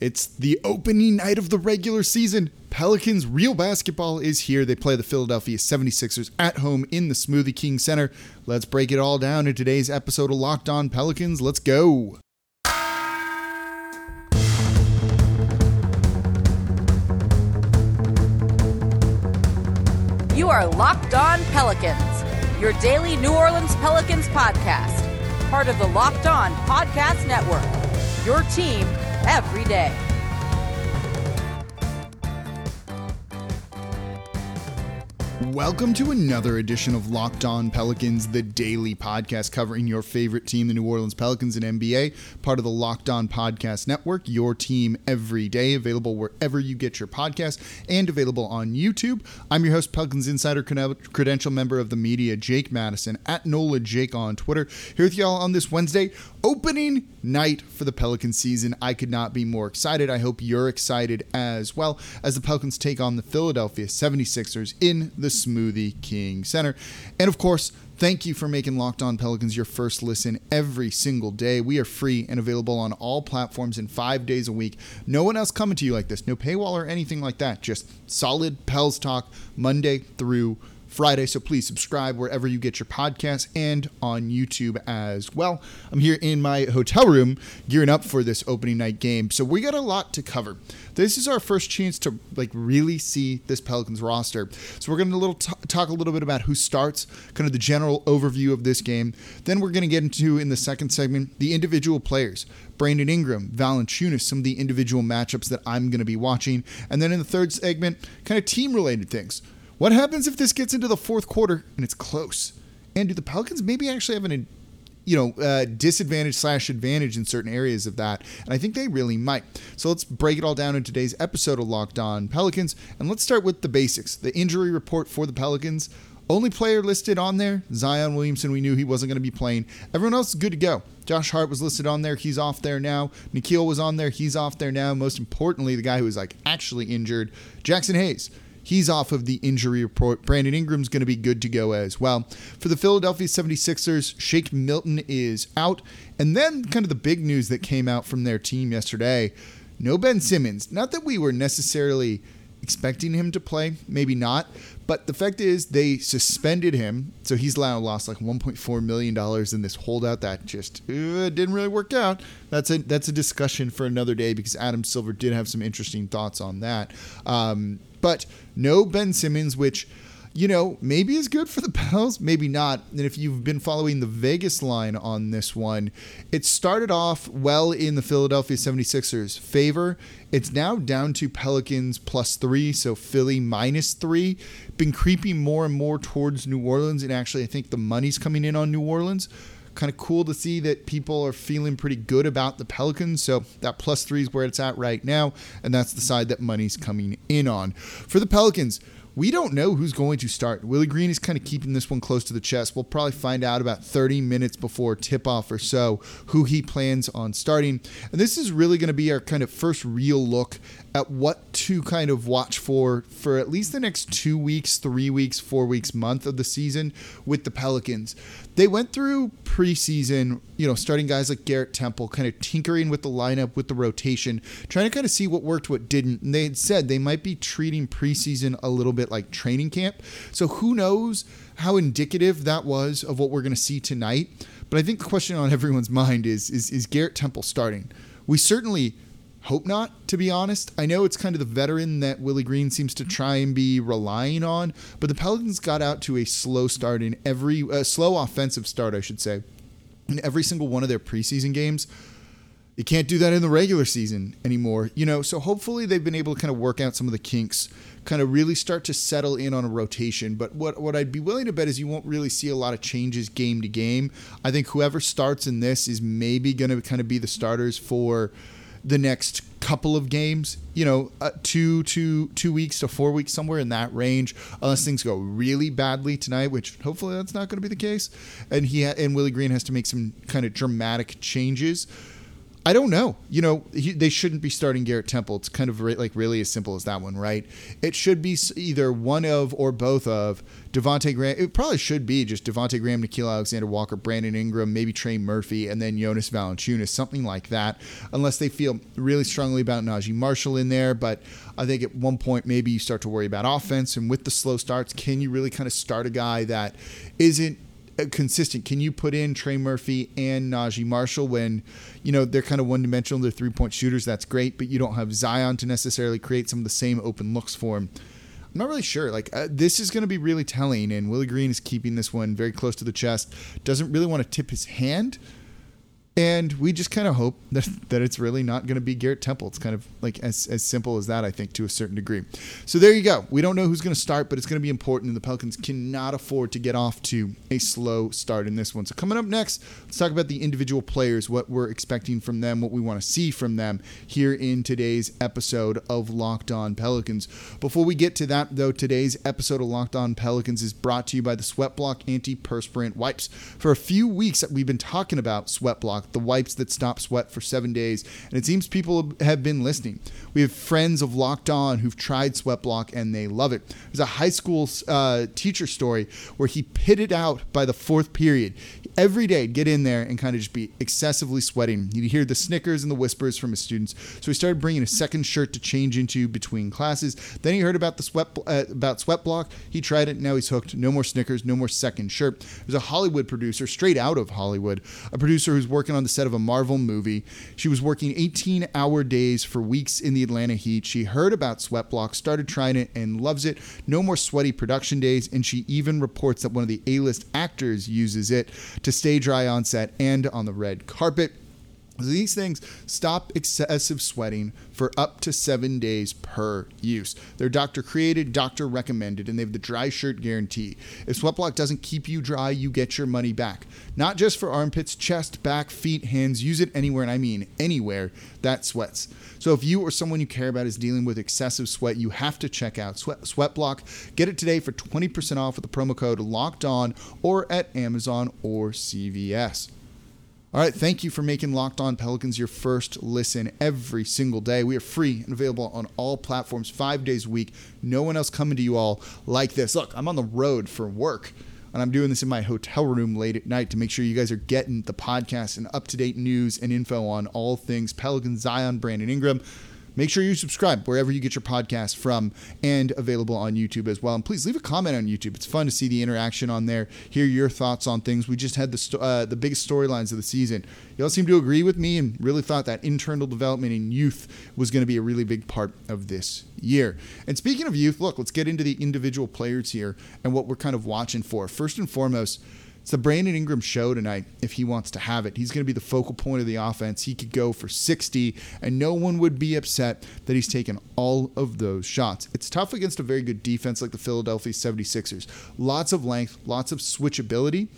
It's the opening night of the regular season. Pelicans real basketball is here. They play the Philadelphia 76ers at home in the Smoothie King Center. Let's break it all down in today's episode of Locked On Pelicans. Let's go. You are Locked On Pelicans, your daily New Orleans Pelicans podcast, part of the Locked On Podcast Network. Your team every day. Welcome to another edition of Locked On Pelicans, the daily podcast covering your favorite team, the New Orleans Pelicans and NBA, part of the Locked On Podcast Network, your team every day, available wherever you get your podcast and available on YouTube. I'm your host, Pelicans Insider Credential member of the media, Jake Madison, at NOLA Jake on Twitter, here with y'all on this Wednesday, opening night for the Pelican season. I could not be more excited. I hope you're excited as well as the Pelicans take on the Philadelphia 76ers in the Smoothie King Center. And of course, Thank you for making Locked On Pelicans your first listen every single day. We are free and available on all platforms in five days a week. No one else coming to you like this. No paywall or anything like that. Just solid Pels talk Monday through Friday. So please subscribe wherever you get your podcasts and on YouTube as well. I'm here in my hotel room gearing up for this opening night game. So we got a lot to cover. This is our first chance to like really see this Pelicans roster. So we're going to little t- talk a little bit about who starts, kind of the general overview of this game. Then we're going to get into in the second segment the individual players. Brandon Ingram, Valanciunas, some of the individual matchups that I'm going to be watching. And then in the third segment, kind of team related things. What happens if this gets into the fourth quarter and it's close? And do the Pelicans maybe actually have an you know, uh, disadvantage slash advantage in certain areas of that. And I think they really might. So let's break it all down in today's episode of Locked On Pelicans. And let's start with the basics the injury report for the Pelicans. Only player listed on there, Zion Williamson. We knew he wasn't going to be playing. Everyone else is good to go. Josh Hart was listed on there. He's off there now. Nickeil was on there. He's off there now. Most importantly, the guy who was like actually injured, Jaxson Hayes. He's off of the injury report. Brandon Ingram's going to be good to go as well. For the Philadelphia 76ers, Shake Milton is out. And then, kind of the big news that came out from their team yesterday no Ben Simmons. Not that we were necessarily expecting him to play, maybe not. But the fact is, they suspended him, so he's now lost like 1.4 million dollars in this holdout that just uh, didn't really work out. That's a that's a discussion for another day because Adam Silver did have some interesting thoughts on that. Um, but no Ben Simmons, which you know, maybe is good for the Pels, maybe not. And if you've been following the Vegas line on this one, it started off well in the Philadelphia 76ers' favor. It's now down to Pelicans plus three, so Philly minus three. Been creeping more and more towards New Orleans, and actually, I think the money's coming in on New Orleans kind of cool to see that people are feeling pretty good about the Pelicans. So that plus three is where it's at right now, and that's the side that money's coming in on. For the Pelicans, we don't know who's going to start. Willie Green is kind of keeping this one close to the chest. We'll probably find out about 30 minutes before tip off or so who he plans on starting. And this is really going to be our kind of first real look at what to kind of watch for for at least the next two weeks, three weeks, four weeks, month of the season with the Pelicans. They went through preseason, you know, starting guys like Garrett Temple, kind of tinkering with the lineup, with the rotation, trying to kind of see what worked, what didn't. And they had said they might be treating preseason a little bit like training camp. So who knows how indicative that was of what we're going to see tonight. But I think the question on everyone's mind is, is, is Garrett Temple starting? We certainly Hope not, to be honest. I know it's kind of the veteran that Willie Green seems to try and be relying on, but the Pelicans got out to a slow start in every uh, slow offensive start, I should say, in every single one of their preseason games. You can't do that in the regular season anymore, you know. So hopefully they've been able to kind of work out some of the kinks, kind of really start to settle in on a rotation. But what what I'd be willing to bet is you won't really see a lot of changes game to game. I think whoever starts in this is maybe going to kind of be the starters for the next couple of games, you know, uh, two, two, two weeks to four weeks, somewhere in that range, unless things go really badly tonight, which hopefully that's not going to be the case. And he ha- and Willie Green has to make some kind of dramatic changes. I don't know. You know, he, they shouldn't be starting Garrett Temple. It's kind of re- like really as simple as that one, right? It should be either one of or both of Devonte Graham. It probably should be just Devonte Graham, Nickeil Alexander Walker, Brandon Ingram, maybe Trey Murphy, and then Jonas Valanciunas, something like that. Unless they feel really strongly about Naji Marshall in there, but I think at one point maybe you start to worry about offense, and with the slow starts, can you really kind of start a guy that isn't consistent. Can you put in Trey Murphy and Naji Marshall when, you know, they're kind of one dimensional, they're three point shooters? That's great, but you don't have Zion to necessarily create some of the same open looks for him. I'm not really sure. Like, uh, this is going to be really telling, and Willie Green is keeping this one very close to the chest. Doesn't really want to tip his hand and we just kind of hope that, that it's really not going to be Garrett Temple. It's kind of like as, as simple as that, I think, to a certain degree. So there you go. We don't know who's going to start, but it's going to be important, and the Pelicans cannot afford to get off to a slow start in this one. So coming up next, let's talk about the individual players, what we're expecting from them, what we want to see from them here in today's episode of Locked On Pelicans. Before we get to that, though, today's episode of Locked On Pelicans is brought to you by the Sweatblock Antiperspirant Wipes. For a few weeks, we've been talking about The wipes that stop sweat for seven days. And it seems people have been listening. We have friends of Locked On who've tried Sweat Block and they love it. There's a high school uh, teacher story where he pitted out by the fourth period every day get in there and kind of just be excessively sweating. You'd hear the snickers and the whispers from his students. So he started bringing a second shirt to change into between classes. Then he heard about the sweat uh, about sweat block. He tried it. Now he's hooked. No more snickers. No more second shirt. There's a Hollywood producer, straight out of Hollywood, a producer who's working on the set of a Marvel movie. She was working 18 hour days for weeks in the Atlanta heat. She heard about sweat block, started trying it, and loves it. No more sweaty production days. And she even reports that one of the A list actors uses it to stay dry on set and on the red carpet. These things stop excessive sweating for up to seven days per use. They're doctor created, doctor recommended, and they have the dry shirt guarantee. If Sweatblock doesn't keep you dry, you get your money back. Not just for armpits, chest, back, feet, hands. Use it anywhere, and I mean anywhere that sweats. So if you or someone you care about is dealing with excessive sweat, you have to check out Sweat, Sweatblock. Get it today for 20% off with the promo code Locked On or at Amazon or CVS. All right, thank you for making Locked On Pelicans your first listen every single day. We are free and available on all platforms five days a week. No one else coming to you all like this. Look, I'm on the road for work, and I'm doing this in my hotel room late at night to make sure you guys are getting the podcast and up to date news and info on all things Pelicans, Zion, Brandon Ingram. Make sure you subscribe wherever you get your podcast from and available on YouTube as well. And please leave a comment on YouTube. It's fun to see the interaction on there, hear your thoughts on things. We just had the, uh, the biggest storylines of the season. You all seem to agree with me and really thought that internal development in youth was going to be a really big part of this year. And speaking of youth, look, let's get into the individual players here and what we're kind of watching for. First and foremost, it's the Brandon Ingram show tonight if he wants to have it. He's going to be the focal point of the offense. He could go for 60, and no one would be upset that he's taken all of those shots. It's tough against a very good defense like the Philadelphia 76ers. Lots of length, lots of switchability.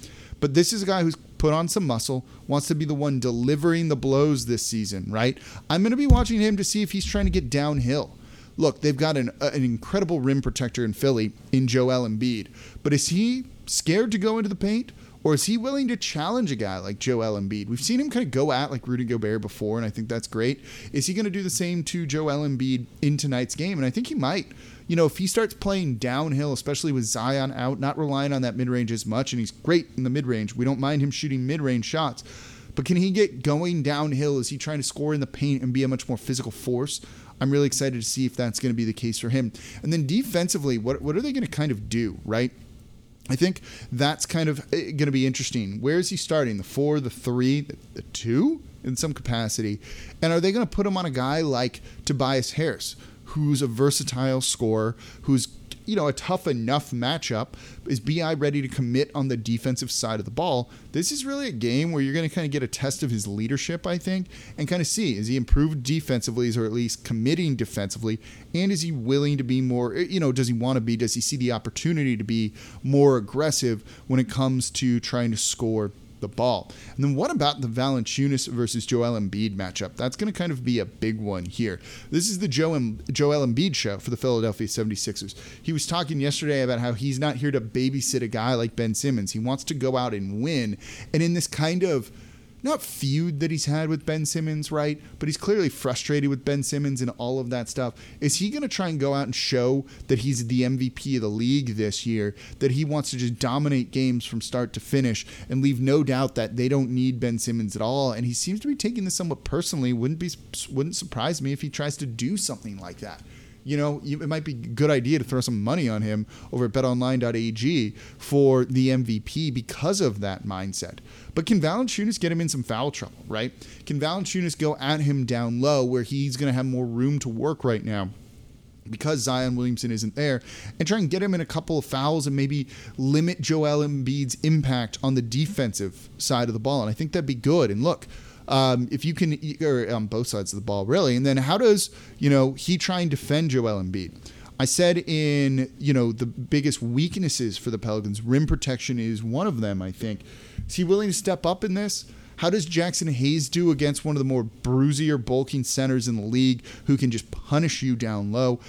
But this is a guy who's put on some muscle, wants to be the one delivering the blows this season, right? I'm going to be watching him to see if he's trying to get downhill. Look, they've got an, uh, an incredible rim protector in Philly in Joel Embiid, but is he scared to go into the paint? Or is he willing to challenge a guy like Joel Embiid? We've seen him kind of go at like Rudy Gobert before, and I think that's great. Is he going to do the same to Joel Embiid in tonight's game? And I think he might. You know, if he starts playing downhill, especially with Zion out, not relying on that mid range as much, and he's great in the mid range, we don't mind him shooting mid range shots. But can he get going downhill? Is he trying to score in the paint and be a much more physical force? I'm really excited to see if that's going to be the case for him. And then defensively, what, what are they going to kind of do, right? I think that's kind of eh, going to be interesting. Where is he starting? The four, the three, the, the two in some capacity? And are they going to put him on a guy like Tobias Harris, who's a versatile scorer, who's you know, a tough enough matchup. Is BI ready to commit on the defensive side of the ball? This is really a game where you're going to kind of get a test of his leadership, I think, and kind of see is he improved defensively, or at least committing defensively, and is he willing to be more, eh, you know, does he want to be, does he see the opportunity to be more aggressive when it comes to trying to score the ball. And then what about the Valanciunas versus Joel Embiid matchup? That's going to kind of be a big one here. This is the Joe Joel Embiid show for the Philadelphia 76ers. He was talking yesterday about how he's not here to babysit a guy like Ben Simmons. He wants to go out and win. And in this kind of not feud that he's had with Ben Simmons, right? But he's clearly frustrated with Ben Simmons and all of that stuff. Is he going to try and go out and show that he's the MVP of the league this year, that he wants to just dominate games from start to finish and leave no doubt that they don't need Ben Simmons at all? And he seems to be taking this somewhat personally. Wouldn't be wouldn't surprise me if he tries to do something like that you know, it might be a good idea to throw some money on him over at betonline.ag for the MVP because of that mindset. But can Valanciunas get him in some foul trouble, right? Can Valanciunas go at him down low where he's going to have more room to work right now? because Zion Williamson isn't there, and try and get him in a couple of fouls and maybe limit Joel Embiid's impact on the defensive side of the ball. And I think that'd be good. And look, um, if you can, or on both sides of the ball, really. And then how does you know he try and defend Joel Embiid? I said in you know the biggest weaknesses for the Pelicans, rim protection is one of them. I think. Is he willing to step up in this? How does Jaxson Hayes do against one of the more bruisier, bulking centers in the league who can just punish you down low?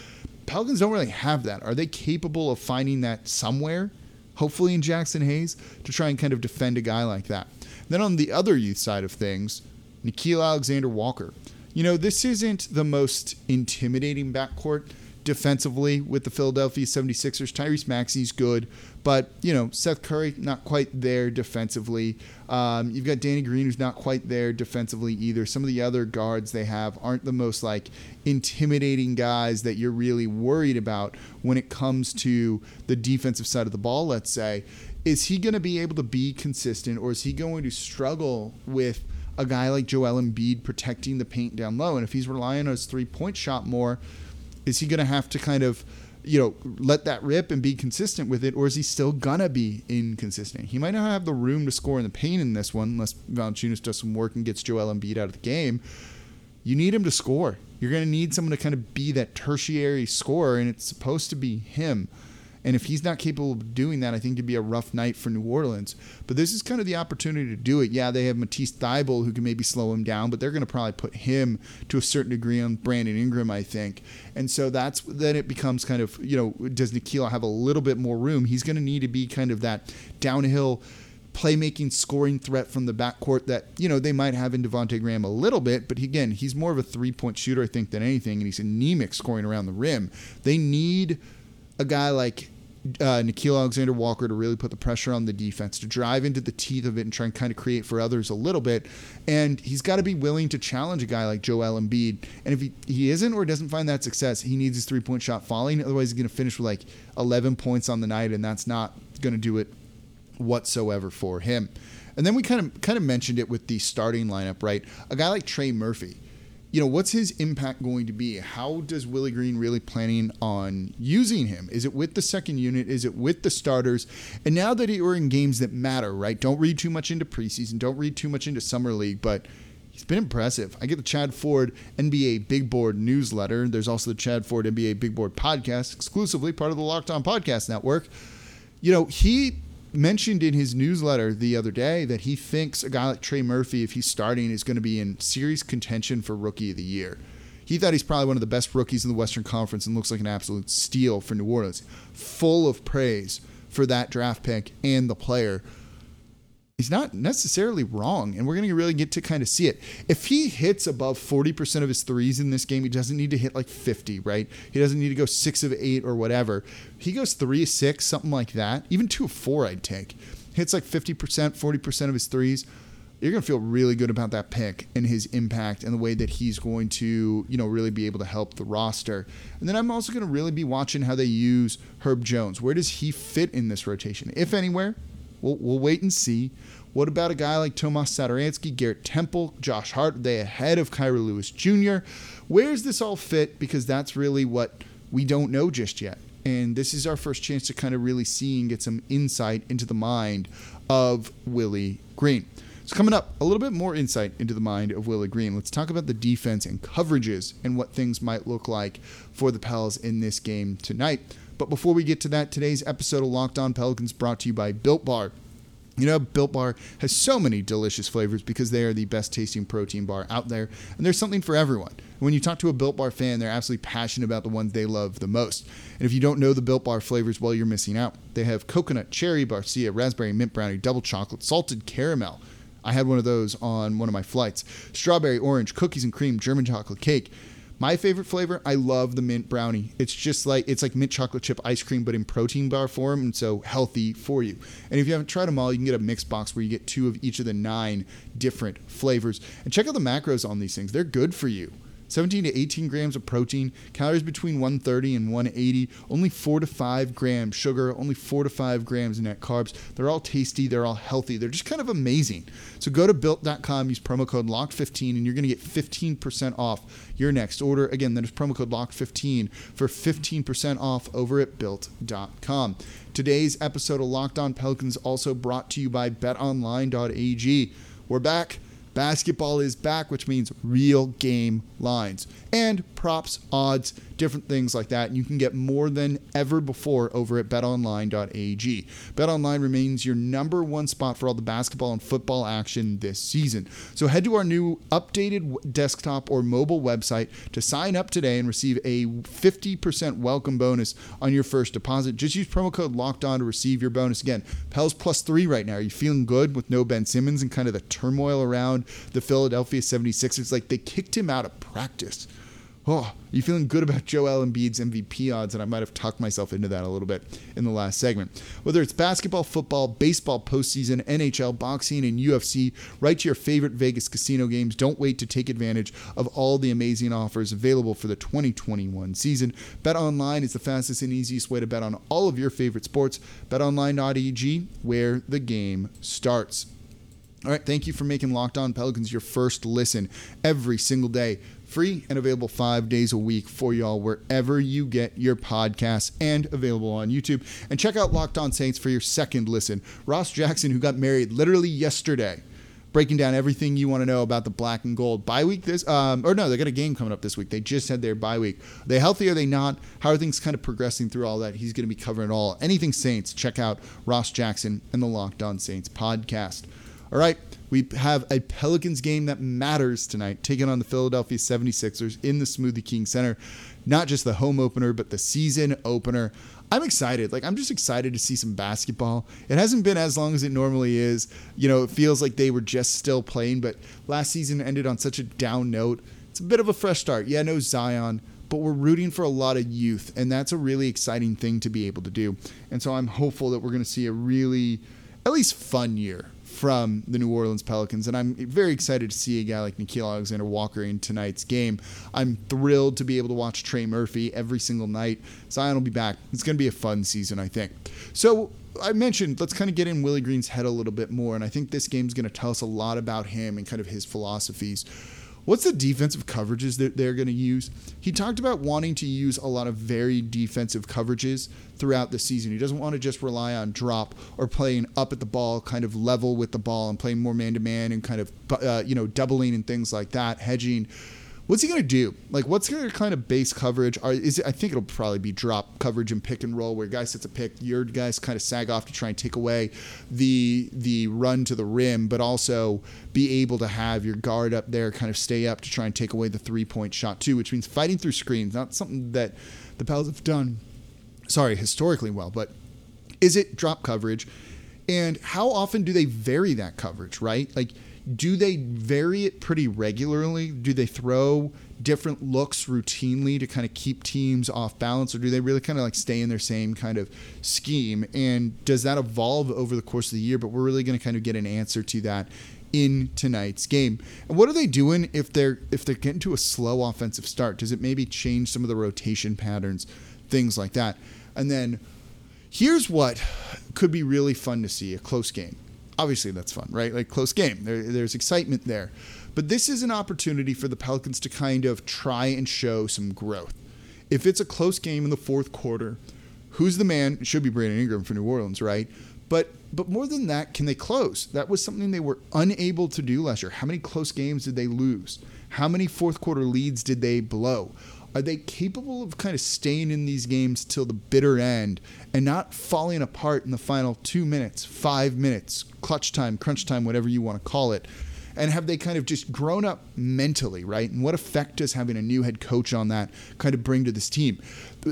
Pelicans don't really have that. Are they capable of finding that somewhere? Hopefully in Jaxson Hayes to try and kind of defend a guy like that. Then on the other youth side of things, Nickeil Alexander Walker. You know, this isn't the most intimidating backcourt defensively with the Philadelphia 76ers. Tyrese Maxey's good, but, you know, Seth Curry, not quite there defensively. Um, you've got Danny Green, who's not quite there defensively either. Some of the other guards they have aren't the most, like, intimidating guys that you're really worried about when it comes to the defensive side of the ball, let's say. Is he going to be able to be consistent, or is he going to struggle with – a guy like Joel Embiid protecting the paint down low. And if he's relying on his three point shot more, is he going to have to kind of, you know, let that rip and be consistent with it, or is he still gonna be inconsistent? He might not have the room to score in the paint in this one, unless Valanciunas does some work and gets Joel Embiid out of the game. You need him to score. You're going to need someone to kind of be that tertiary scorer, and it's supposed to be him. And if he's not capable of doing that, I think it'd be a rough night for New Orleans. But this is kind of the opportunity to do it. Yeah, they have Matisse Thybulle who can maybe slow him down, but they're going to probably put him to a certain degree on Brandon Ingram, I think. And so that's then it becomes kind of, you know, does Nickeil have a little bit more room? He's going to need to be kind of that downhill playmaking scoring threat from the backcourt that you know they might have in Devonte Graham a little bit, but again, he's more of a three point shooter I think than anything, and he's anemic scoring around the rim. They need a guy like uh, Nickeil Alexander Walker to really put the pressure on the defense, to drive into the teeth of it and try and kind of create for others a little bit. And he's got to be willing to challenge a guy like Joel Embiid. And if he, he isn't or doesn't find that success, he needs his three point shot falling. Otherwise, he's going to finish with like 11 points on the night, and that's not going to do it whatsoever for him. And then we kind of kind of mentioned it with the starting lineup, right? A guy like Trey Murphy you know, what's his impact going to be? How does Willie Green really planning on using him? Is it with the second unit? Is it with the starters? And now that we're in games that matter, right? Don't read too much into preseason. Don't read too much into summer league, but he's been impressive. I get the Chad Ford NBA Big Board newsletter. There's also the Chad Ford NBA Big Board podcast, exclusively part of the Locked On Podcast Network. You know, he mentioned in his newsletter the other day that he thinks a guy like Trey Murphy, if he's starting, is going to be in serious contention for Rookie of the Year. He thought he's probably one of the best rookies in the Western Conference and looks like an absolute steal for New Orleans. Full of praise for that draft pick and the player he's not necessarily wrong, and we're going to really get to kind of see it. If he hits above 40% of his threes in this game, he doesn't need to hit like 50, right? He doesn't need to go six of eight or whatever. He goes three six, something like that. Even two of four, I'd take. Hits like 50%, 40% of his threes. You're going to feel really good about that pick and his impact and the way that he's going to, you know, really be able to help the roster. And then I'm also going to really be watching how they use Herb Jones. Where does he fit in this rotation? If anywhere, We'll, we'll wait and see. What about a guy like Tomas Satoransky, Garrett Temple, Josh Hart? Are they ahead of Kira Lewis Jr.? Where's this all fit? Because that's really what we don't know just yet. And this is our first chance to kind of really see and get some insight into the mind of Willie Green. So, coming up, a little bit more insight into the mind of Willie Green. Let's talk about the defense and coverages and what things might look like for the Pels in this game tonight. But before we get to that, today's episode of Locked On Pelicans brought to you by Built Bar. You know, Built Bar has so many delicious flavors because they are the best tasting protein bar out there, and there's something for everyone. When you talk to a Built Bar fan, they're absolutely passionate about the ones they love the most. And if you don't know the Built Bar flavors, well, you're missing out. They have coconut, cherry, barcia, raspberry, mint brownie, double chocolate, salted caramel. I had one of those on one of my flights. Strawberry, orange, cookies and cream, German chocolate cake. My favorite flavor, I love the mint brownie. It's just like it's like mint chocolate chip ice cream, but in protein bar form, and so healthy for you. And if you haven't tried them all, you can get a mixed box where you get two of each of the nine different flavors. And check out the macros on these things; they're good for you. 17 to 18 grams of protein, calories between 130 and 180, only 4 to 5 grams sugar, only 4 to 5 grams net carbs. They're all tasty, they're all healthy, they're just kind of amazing. So go to built.com, use promo code LOCKED15, and you're going to get 15% off your next order. Again, that is promo code LOCKED15 for 15% off over at built.com. Today's episode of Locked On Pelicans also brought to you by betonline.ag. We're back. Basketball is back, which means real game lines. And props, odds, different things like that. And you can get more than ever before over at betonline.ag. BetOnline remains your number one spot for all the basketball and football action this season. So head to our new updated desktop or mobile website to sign up today and receive a 50% welcome bonus on your first deposit. Just use promo code locked on to receive your bonus. Again, Pels plus three right now. Are you feeling good with no Ben Simmons and kind of the turmoil around the Philadelphia 76ers? Like they kicked him out of practice. Oh, you feeling good about Joel Embiid's MVP odds? And I might have talked myself into that a little bit in the last segment. Whether it's basketball, football, baseball postseason, NHL, boxing, and UFC, right to your favorite Vegas casino games. Don't wait to take advantage of all the amazing offers available for the 2021 season. Bet online is the fastest and easiest way to bet on all of your favorite sports. BetOnline.ag, where the game starts. All right, thank you for making Locked On Pelicans your first listen every single day free and available five days a week for y'all wherever you get your podcasts and available on YouTube. And check out Locked On Saints for your second listen. Ross Jackson, who got married literally yesterday, breaking down everything you want to know about the black and gold. Bye week this um, or no they got a game coming up this week. They just had their bye week. Are they healthy are they not? How are things kind of progressing through all that? He's going to be covering all. Anything saints check out ross jackson and the locked on saints podcast. All right we have a Pelicans game that matters tonight, taking on the Philadelphia 76ers in the Smoothie King Center. Not just the home opener, but the season opener. I'm excited. Like, I'm just excited to see some basketball. It hasn't been as long as it normally is. You know, it feels like they were just still playing, but last season ended on such a down note. It's a bit of a fresh start. Yeah, no Zion, but we're rooting for a lot of youth, and that's a really exciting thing to be able to do. And so I'm hopeful that we're going to see a really, at least fun year from the New Orleans Pelicans. And I'm very excited to see a guy like Nickeil Alexander Walker in tonight's game. I'm thrilled to be able to watch Trey Murphy every single night. Zion will be back. It's going to be a fun season, I think. So I mentioned, let's kind of get in Willie Green's head a little bit more. And I think this game is going to tell us a lot about him and kind of his philosophies. What's the defensive coverages that they're going to use? He talked about wanting to use a lot of very defensive coverages throughout the season. He doesn't want to just rely on drop or playing up at the ball, kind of level with the ball and playing more man to man and kind of, uh, you know, doubling and things like that, hedging What's he going to do? Like, what's to kind of base coverage? Are, is it, I think it'll probably be drop coverage and pick and roll, where guy sets a pick, your guys kind of sag off to try and take away the the run to the rim, but also be able to have your guard up there, kind of stay up to try and take away the three point shot too, which means fighting through screens. Not something that the Pels have done, sorry, historically well, but is it drop coverage? And how often do they vary that coverage? Right, like do they vary it pretty regularly? Do they throw different looks routinely to kind of keep teams off balance, or do they really kind of like stay in their same kind of scheme? And does that evolve over the course of the year? But we're really going to kind of get an answer to that in tonight's game. And what are they doing if they're if they're getting to a slow offensive start? Does it maybe change some of the rotation patterns, things like that? And then here's what could be really fun to see: a close game obviously that's fun, right? Like close game. There, there's excitement there. But this is an opportunity for the Pelicans to kind of try and show some growth. If it's a close game in the fourth quarter, who's the man? It should be Brandon Ingram for New Orleans, right? But but more than that, can they close? That was something they were unable to do last year. How many close games did they lose? How many fourth quarter leads did they blow? Are they capable of kind of staying in these games till the bitter end and not falling apart in the final two minutes, five minutes, clutch time, crunch time, whatever you want to call it? And have they kind of just grown up mentally, right? And what effect does having a new head coach on that kind of bring to this team?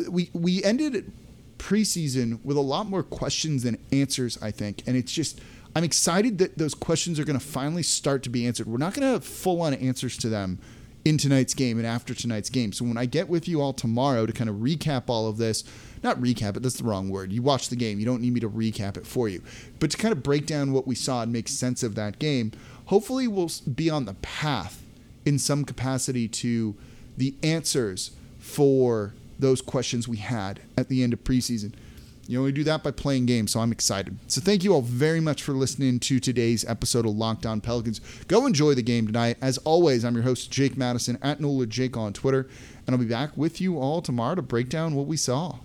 We we ended preseason with a lot more questions than answers, I think, and it's just I'm excited that those questions are going to finally start to be answered. We're not going to have full on answers to them in tonight's game and after tonight's game. So when I get with you all tomorrow to kind of recap all of this, not recap it, that's the wrong word. You watch the game, you don't need me to recap it for you. But to kind of break down what we saw and make sense of that game, hopefully we'll be on the path in some capacity to the answers for those questions we had at the end of preseason. You only do that by playing games, so I'm excited. So thank you all very much for listening to today's episode of Locked On Pelicans. Go enjoy the game tonight. As always, I'm your host, Jake Madison, at NOLA Jake on Twitter, and I'll be back with you all tomorrow to break down what we saw.